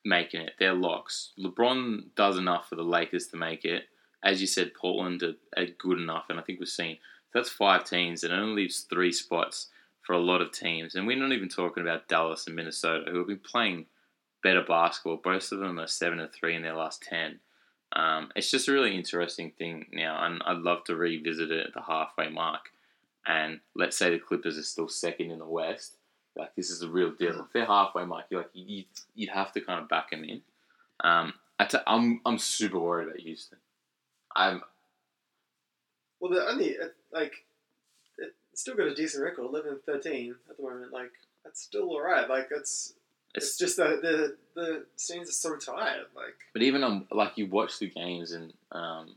making it. They're locks. LeBron does enough for the Lakers to make it. As you said, Portland are, are good enough, and I think we've seen that's five teams, and it only leaves three spots for a lot of teams. And we're not even talking about Dallas and Minnesota, who have been playing better basketball. Both of them are seven and three in their last ten. Um, it's just a really interesting thing now, and I'd love to revisit it at the halfway mark. And let's say the Clippers are still second in the West, like this is a real deal. If they're halfway mark, you're like you, you'd have to kind of back them in. Um, I t- I'm I'm super worried about Houston. I'm well, they're only uh, like it's still got a decent record, 11 and 13 at the moment. Like that's still alright. Like it's it's, it's just that the the stands are so tired. Like But even on like you watch the games and um,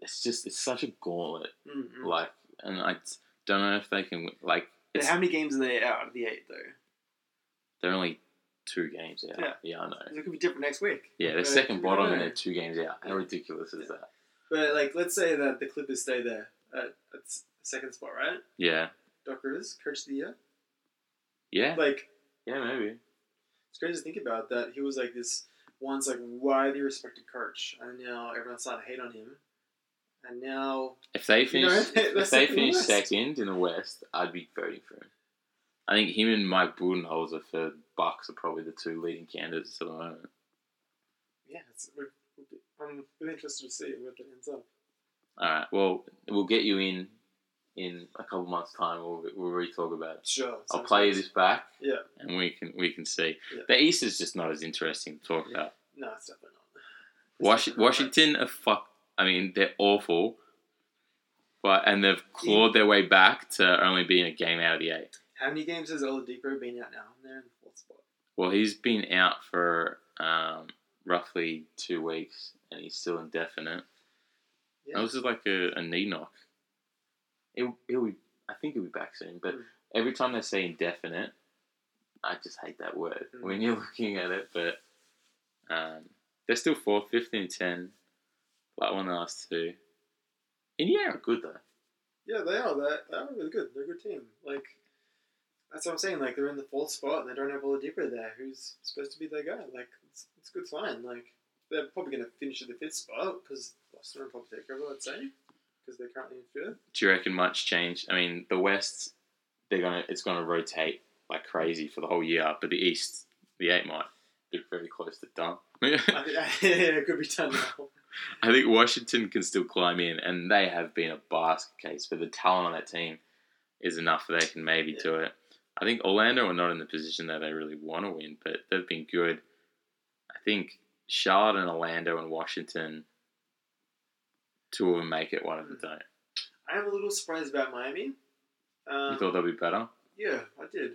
it's just it's such a gauntlet. mm Like, and I don't know if they can like. It's, how many games are they out of the eight though? they're only two games out. Yeah. Yeah, I know. It could be different next week. Yeah, they're But second bottom and they're two games out. How ridiculous is Yeah. that? But like, let's say that the Clippers stay there at, at second spot, right? Yeah, Doc Rivers, coach of the year. yeah, Like yeah, maybe. It's crazy to think about that he was like this once like widely respected coach, and now everyone's starting to hate on him. And now, If they You know, finish, if they second in the finish West. second in the West, I'd be voting for him. I think him and Mike Budenholzer for Bucks are probably the two leading candidates at the moment. yeah, it's, we're, we're, I'm really interested to see where that ends up. All right, well, we'll get you in in a couple months' time. We'll we'll re-talk about it. Sure. I'll play you this back, Yeah. and we can we can see. Yeah. The East is just not as interesting to talk about. No, it's definitely not. It's Washi- definitely. Washington are fuck. I mean, they're awful, but and they've clawed their way back to only being a game out of the eight. How many games has Oladipo been out now? They're in the fourth spot. Well, he's been out for um, roughly two weeks, and he's still indefinite. Yeah. That was just like a, a knee knock. He'll, he'll I think it'll be back soon, but Mm. every time they say indefinite, I just hate that word Mm. when you're looking at it. But um, they're still fourth, 15 and 10. Like one of the last two. Indiana are good though. Yeah, they are. They, they are really good. They're a good team. Like, that's what I'm saying. Like, they're in the fourth spot and they don't have Oladipo there, who's supposed to be their guy. Like, it's, it's a good sign. Like, they're probably going to finish at the fifth spot because Boston will probably take over, I'd say, because they're currently in fifth. Do you reckon much change? I mean, the West, they're gonna it's gonna rotate like crazy for the whole year, but the East, the eight might be very close to done. I think yeah, it could be done now. I think Washington can still climb in, and they have been a basket case. But the talent on that team is enough that they can maybe Yeah. do it. I think Orlando are not in the position that they really want to win, but they've been good. I think Charlotte and Orlando and Washington, two of them make it, one of them don't. I am a little surprised about Miami. Um, You thought they'd be better? yeah, I did.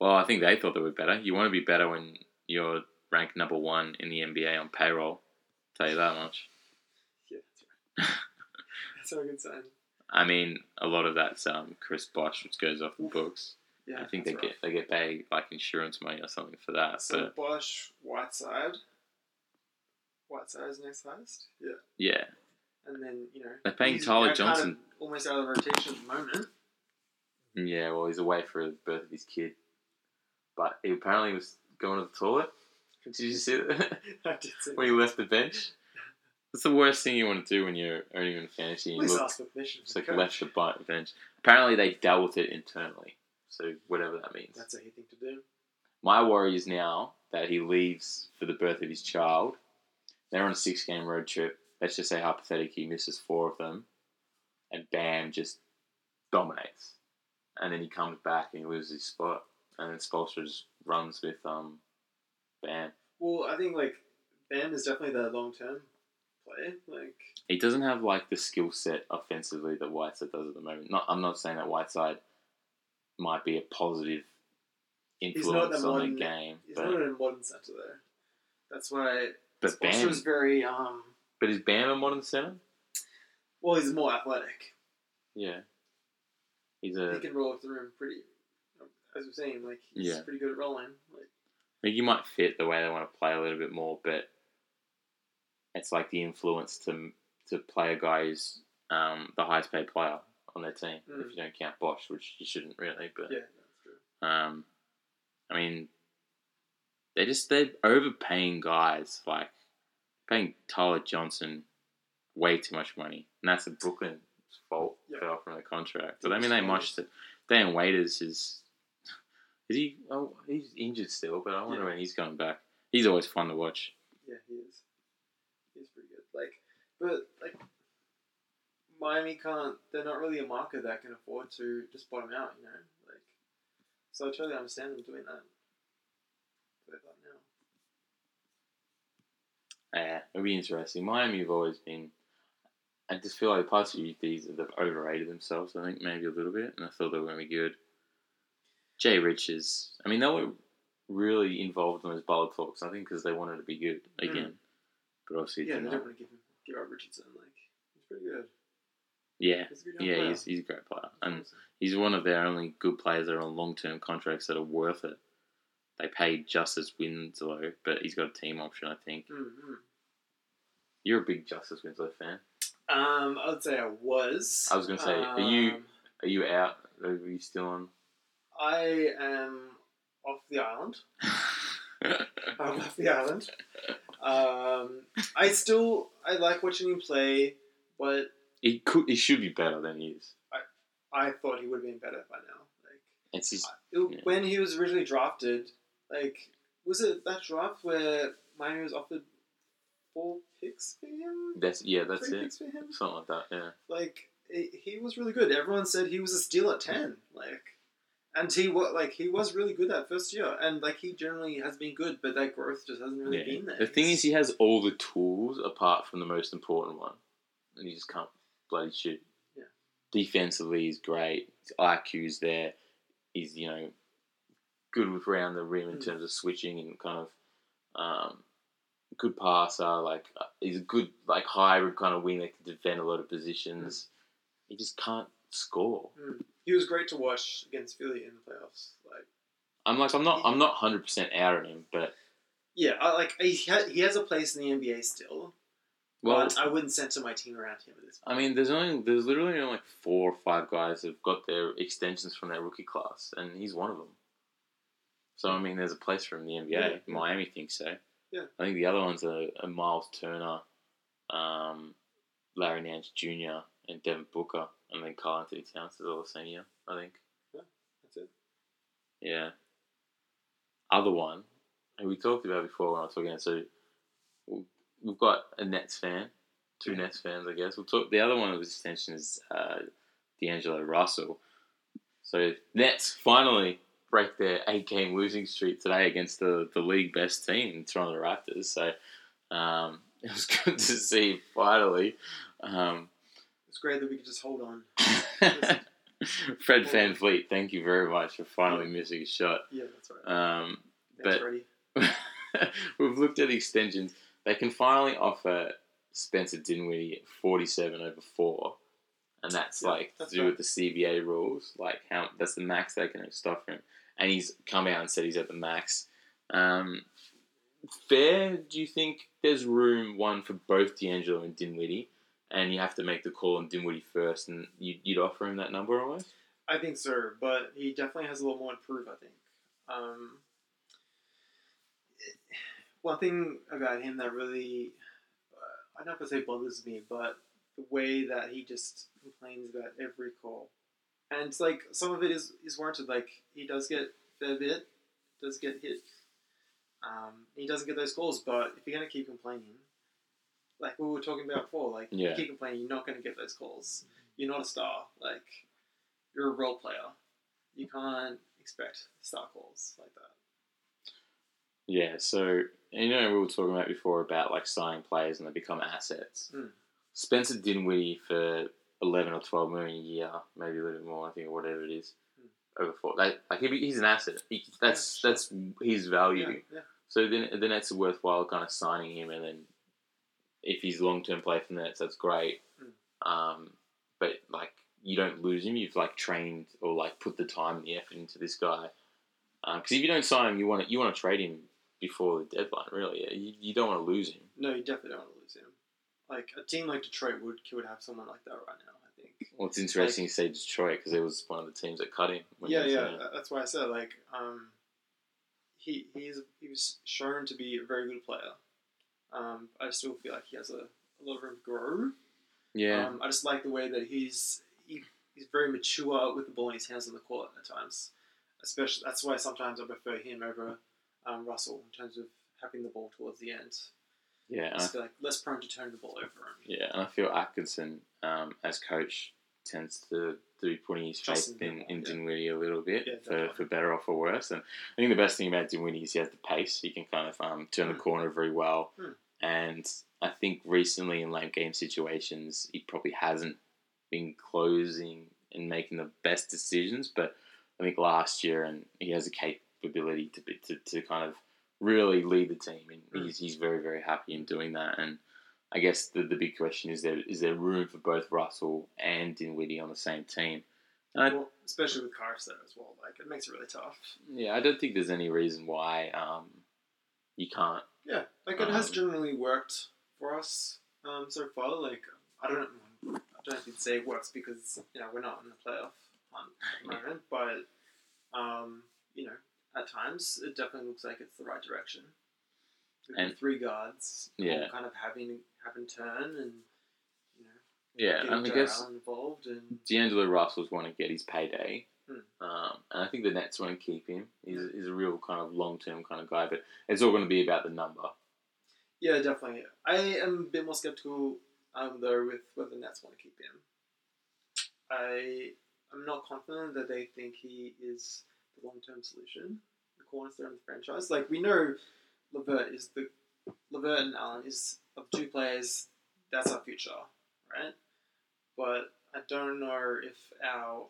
Well, I think they thought they were better. You want to be better when you're ranked number one in the NBA on payroll. Tell you that much. Yeah, that's right. that's not a good sign. I mean, a lot of that's um, Chris Bosh, which goes off the books. Yeah, I think they that's get they get paid like insurance money or something for that. So but Bosh, Whiteside. Whiteside is next highest. Yeah, yeah, and then you know They're paying Tyler know, kind of Johnson. almost out of the rotation at the moment. yeah. Well, he's away for the birth of his kid, but he apparently was going to the toilet. Did you see that I did see. when he left the bench? That's the worst thing you want to do when you're owning in fantasy. You least look, ask for permission. it's like the left the bench. Apparently, they dealt with it internally. So whatever that means. That's a thing to do. My worry is now that he leaves for the birth of his child. They're on a six game road trip. Let's just say hypothetically he misses four of them, and Bam just dominates. And then he comes back and he loses his spot, and then Spoelstra just runs with um, Bam. Well, I think like Bam is definitely the long term play. Like He doesn't have like the skill set offensively that Whiteside does at the moment. Not, I'm not saying that Whiteside might be a positive influence on modern- the game, he's but not a modern center though. That's why but Bam, was very um. But is Bam a modern center? Well, he's more athletic. Yeah, he's a. he can roll up the room pretty. As we're saying, like he's Yeah. pretty good at rolling. Like I think he might fit the way they want to play a little bit more, but it's like the influence to to play a guy who's um, the highest paid player on their team. Mm. If you don't count Bosh, which you shouldn't really, but yeah, that's true. Um, I mean, they just they're overpaying guys like paying Tyler Johnson way too much money, and that's a Brooklyn's fault. Yeah. Fell from the contract, but I mean they mushed it. Dion Waiters is is he? Oh, he's injured still, but I wonder Yeah. when he's coming back. He's always fun to watch. Yeah, he is. He's pretty good. Like, but like, Miami can't. They're not really a market that can afford to just bottom out. You know, like, so I totally understand them doing that. But that Yeah, it'll be interesting. Miami have always been. I just feel like the past few years they've overrated themselves. I think maybe a little bit, and I thought they were going to be good. Jay Richards. I mean, they were really involved in those ball talks. I think because they wanted to be good hmm. again, but obviously Yeah, they don't want to give him give up Richardson. Like, he's pretty good. Yeah, He's good yeah, player. he's, he's a great player, and he's one of their only good players that are on long term contracts that are worth it. They paid Justice Winslow, but he's got a team option. I think Mm-hmm. you're a big Justice Winslow fan. Um, I would say I was. I was gonna say, are you- Um, Are you out? Are you still on? I am off the island. I'm off the island. Um, I still I like watching him play, but he could. He should be better than he is. I I thought he would have been better by now. Like It's his. it- Yeah. when he was originally drafted, like was it that draft where Miami was offered four picks for him? That's yeah. That's Three it. picks for him. Something like that. Yeah. Like he he was really good. Everyone said he was a steal at ten. Like. And he was like he was really good that first year, and like he generally has been good, but that growth just hasn't really yeah. been there. The thing is, he has all the tools apart from the most important one, and he just can't bloody shoot. Yeah. Defensively, he's great. His IQ's there. He's you know good with around the rim in Mm. terms of switching and kind of um, good passer. Like uh, he's a good like hybrid kind of wing that can defend a lot of positions. He just can't score. Mm. He was great to watch against Philly in the playoffs. Like, I'm like I'm not I'm not hundred percent out on him, but yeah, I, like he, ha- he has a place in the NBA still. well, but I wouldn't center my team around him at this I mean, there's only there's literally only like four or five guys who've got their extensions from their rookie class, and he's one of them. So I mean, there's a place for him in the NBA. Yeah. Miami thinks so. Yeah. I think the other ones are, are Miles Turner, um, Larry Nance Jr. and Devin Booker, and then Karl-Anthony Towns is all the same year. I think. Yeah, that's it. Yeah. Other one, and we talked about before when I was talking. So we- we've got a Nets fan, two Yeah. Nets fans, I guess. We'll talk. The other one of his extension is uh, D'Angelo Russell. So Nets finally break their eight game losing streak today against the, the league best team, Toronto Raptors. So um, it was good to see finally. Um, It's great that we could just hold on. Fred VanVleet, thank you very much for finally missing a shot. Yeah, that's right. Um, Thanks, but- we've looked at extensions. They can finally offer Spencer Dinwiddie 47 over 4. And that's Yeah, like that's to do with the CBA rules. Like, how that's the max they can stuff him. And he's come out and said he's at the max. Um, fair, do you think there's room, one, for both D'Angelo and Dinwiddie? And you have to make the call on Dinwiddie first, and you, you'd offer him that number almost? I think so, but he definitely has a little more to prove. I think. Um, one thing about him that really, uh, I don't know if say bothers me, but the way that he just complains about every call, and like some of it is is warranted. Like he does get fair bit, does get hit. Um, he doesn't get those calls, but if you're gonna keep complaining, like we were talking about before, like Yeah. you keep complaining, you're not gonna get those calls. You're not a star. Like you're a role player. You can't expect star calls like that. Yeah, so you know we were talking about before about like signing players and they become assets. Mm. Spencer Dinwiddie for eleven or twelve million a year, maybe a little bit more, I think, or whatever it is, over four. Like, like he, he's an asset. He, that's that's his value. Yeah, yeah. So then the Nets are worthwhile kind of signing him, and then if he's long term play for the Nets, that's great. Mm. Um, but like you don't lose him. You've like trained or like put the time and the effort into this guy. Because if you don't sign him, you want to you want to trade him before the deadline. Really, you, you don't want to lose him. No, you definitely don't want to lose him. Like a team like Detroit would would have someone like that right now. I think. Well, it's interesting you say Detroit because it was one of the teams that cut him. when Yeah, yeah. That's why I said like um, he he's he was shown to be a very good player. Um, I still feel like he has a, a lot of room to grow. yeah. Um, I just like the way that he's he, he's very mature with the ball in his hands on the court at times. Especially that's why sometimes I prefer him over um, Russell in terms of having the ball towards the end. Yeah, I and I just feel like less prone to turn the ball over. Yeah, and I feel Atkinson, um, as coach, tends to, be putting his faith in in, yeah. Dinwiddie a little bit Yeah, for, for better or for worse. And I think the best thing about Dinwiddie is he has the pace. He can kind of um, turn the Mm. corner very well. Mm. And I think recently in late game situations, he probably hasn't been closing and making the best decisions. But I think last year, and he has a capability to, be, to, to kind of really lead the team. And Mm. he's, he's very, very happy in doing that. And I guess the, the big question is there is there room for both Russell and Dinwiddie on the same team? I, Well, especially with Caris there as well. Like it makes it really tough. yeah, I don't think there's any reason why um, you can't. Yeah, like it has Um, generally worked for us um, so far. Like I don't, I don't think say it works because you know we're not in the playoff hunt at the Yeah. but um, you know at times it definitely looks like it's the right direction. With And- three guards, all Yeah. kind of having having turn and you know Yeah, and I guess involved and D'Angelo Russell's want to get his payday. Hmm. Um, and I think the Nets want to keep him. He's, he's a real kind of long term kind of guy, but it's all going to be about the number. yeah, definitely. I am a bit more skeptical um, though with whether the Nets want to keep him. I I'm not confident that they think he is long term solution, the cornerstone of the franchise. Like we know, LeVert is the LeVert and Allen is of two players. That's our future, right? But I don't know if our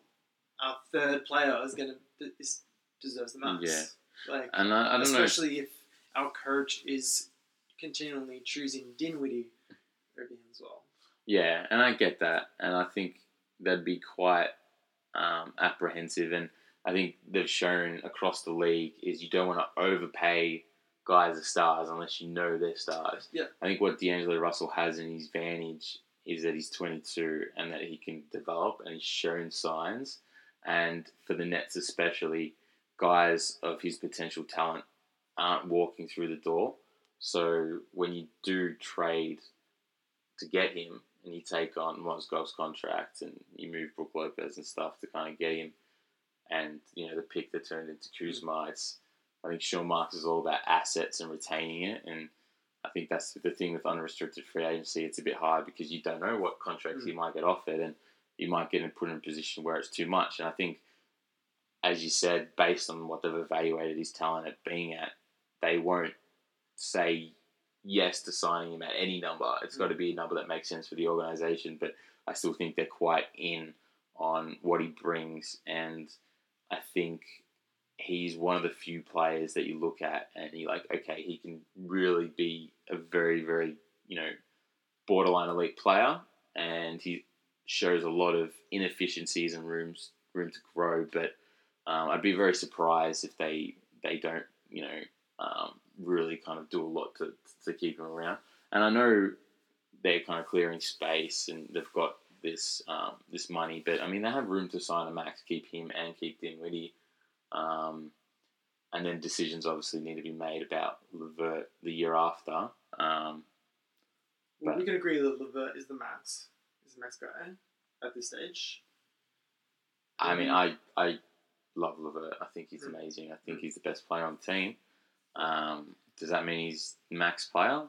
our third player is gonna is deserves the max. Yeah. Like And I, I don't know. especially if our coach is continually choosing Dinwiddie over him as well. Yeah, and I get that, and I think that'd be quite um, apprehensive. And I think they've shown across the league is you don't want to overpay guys as stars unless you know they're stars. Yeah. I think what D'Angelo Russell has in his advantage is that he's 22 and that he can develop, and he's shown signs. And for the Nets especially, guys of his potential talent aren't walking through the door. So when you do trade to get him and you take on Mozgov's contract and you move Brook Lopez and stuff to kind of get him and, you know, the pick that turned into Kuzma, it's, I think Sean Marks is all about assets and retaining it. And I think that's the thing with unrestricted free agency. It's a bit hard because you don't know what contracts Mm. you might get offered and you might get put in a position where it's too much. And I think as you said, based on what they've evaluated his talent at being at, they won't say yes to signing him at any number. It's got to be a number that makes sense for the organisation. But I still think they're quite in on what he brings, and I think he's one of the few players that you look at and you're like, okay, he can really be a very, very, you know, borderline elite player, and he shows a lot of inefficiencies and rooms room to grow. But um, I'd be very surprised if they they don't, you know, um, really kind of do a lot to to keep him around. And I know they're kind of clearing space and they've got this um, this money, but I mean they have room to sign a max, keep him and keep Dinwiddie. Um, and then decisions obviously need to be made about LeVert the year after. Um, Well, we can agree that LeVert is the max, is the max guy at this stage. I mean, I I love LeVert. I think he's Mm. amazing. I think he's the best player on the team. Um, does that mean he's max player?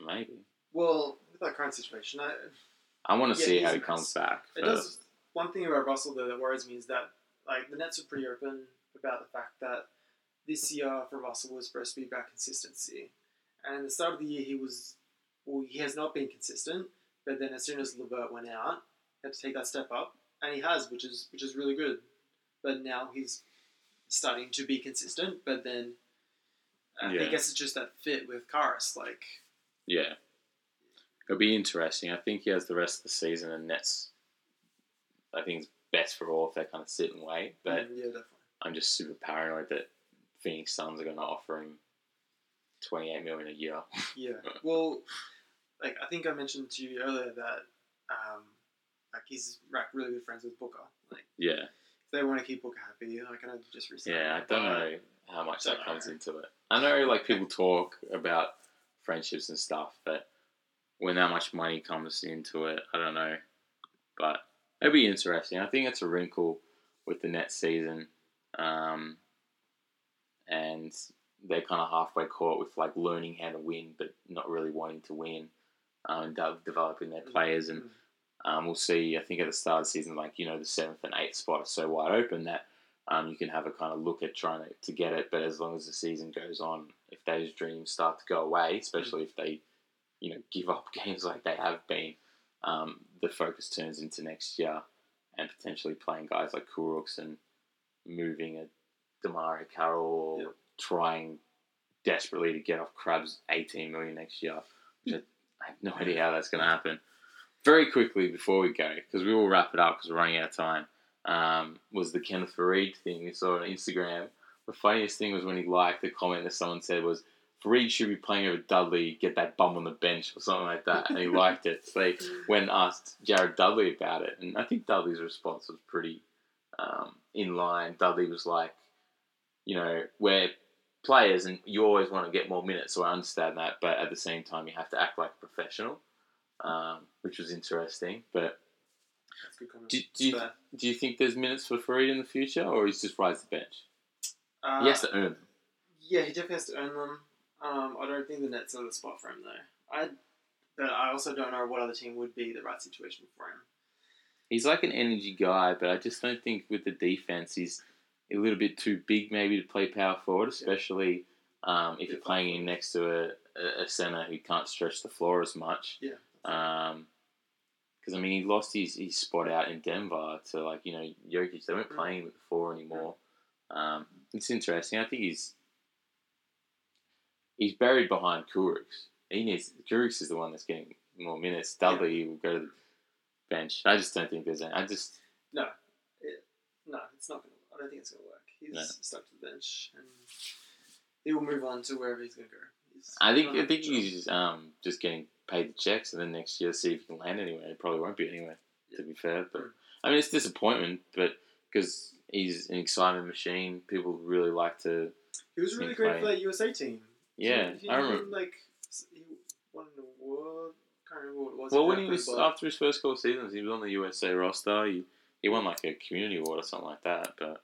Maybe. Well, with that current situation, I, I want to Yeah, see how he comes back. it first. does. One thing about Russell though that worries me is that like the Nets are pretty open about the fact that this year for Russell was supposed to be about consistency, and at the start of the year he was, well, he has not been consistent. But then as soon as LeVert went out, he had to take that step up, and he has, which is which is really good. But now he's starting to be consistent. But then I Yeah. guess it's just that fit with Caris, like. Yeah. It'll be interesting. I think he has the rest of the season, and that's I think it's best for all if they kind of sit and wait. But mm, yeah, definitely. I'm just super paranoid that Phoenix Suns are going to offer him 28 million a year. Yeah. Well, like I think I mentioned to you earlier that um, like he's like really good friends with Booker. Like Yeah. if they want to keep Booker happy, like I know just recently. Yeah, I don't know how much that Don't comes know. into it. I know like people talk about friendships and stuff, but when that much money comes into it, I don't know. But it'll be interesting. I think it's a wrinkle with the net season. Um, and they're kind of halfway caught with like learning how to win, but not really wanting to win, um, and developing their players. And Mm. um, we'll see. I think at the start of the season, like you know, the seventh and eighth spot are so wide open that um, you can have a kind of look at trying to, to get it. But as long as the season goes on, if those dreams start to go away, especially if they, you know, give up games like they have been, um, the focus turns into next year and potentially playing guys like Kurucs and moving a DeMarre Carroll or Yeah. trying desperately to get off Crabbe's 18 million next year. Which I, I have no idea how that's going to happen. Very quickly before we go, because we will wrap it up because we're running out of time, um, was the Kenneth Faried thing we saw on Instagram. The funniest thing was when he liked the comment that someone said was, Faried should be playing over Dudley, get that bum on the bench or something like that, and he liked it. So they went asked Jared Dudley about it, and I think Dudley's response was pretty um, in line. Dudley was like, you know, we're players and you always want to get more minutes, so I understand that, but at the same time, you have to act like a professional, um, which was interesting. But That's a good comment. do, do, you, do you think there's minutes for Faried in the future, or he's just rise the bench? Uh, he has to earn them. Yeah, he definitely has to earn them. Um, I don't think the Nets are the spot for him though. I, but I also don't know what other team would be the right situation for him. He's like an energy guy, but I just don't think with the defense he's a little bit too big maybe to play power forward, especially um, if you're playing him next to a, a- center who can't stretch the floor as much. Yeah. Um 'cause because I mean he lost his, his spot out in Denver to like you know Jokic. They weren't Mm. playing him at the four anymore. Um, it's interesting. I think he's he's buried behind Kurucs. He needs Kurucs is the one that's getting more minutes. Dudley will go to the bench. I just don't think there's any. I just No, no. it's not going to. I don't think it's going to work. He's No. stuck to the bench, and he will move on to wherever he's going to go. He's I think I think a good job. he's um, just getting paid the checks, and then next year see if he can land anywhere. It probably won't be anywhere, to be fair. But Mm. I mean, it's disappointment, but because he's an excitement machine, people really like to. He was really great for that USA team. Yeah, you I remember. Like he won an award. Can't remember what it was. Well, when he was but- after his first couple of seasons, he was on the USA roster. He he won like a community award or something like that. But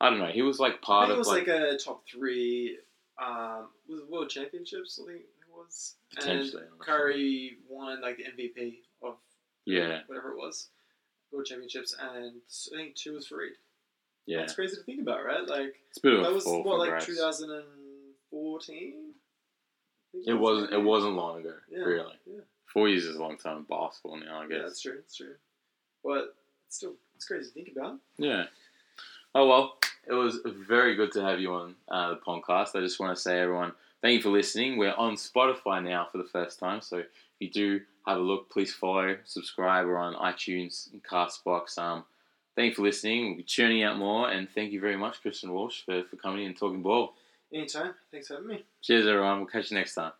I don't know. He was like I part think it of was like, like, a top three. Um, was it World Championships? I think it was. Potentially, And Curry won like the MVP of yeah. whatever it was, World Championships, and I think two was Faried. Yeah, That's crazy to think about, right? Like it's a bit of that a was what, for like Bryce. 2014. It wasn't. It wasn't long ago, Yeah, really. yeah. Four years is a long time in basketball now, I guess Yeah, that's true. That's true. But it's still, it's crazy to think about. Yeah. Oh well, it was very good to have you on uh, the podcast. I just want to say, everyone, thank you for listening. We're on Spotify now for the first time, so if you do have a look, please follow, subscribe. We're on iTunes and Castbox. Um, thank you for listening. We'll be churning out more, and thank you very much, Christian Walsh, for, for coming in and talking ball. Anytime. Thanks for having me. Cheers, everyone. We'll catch you next time.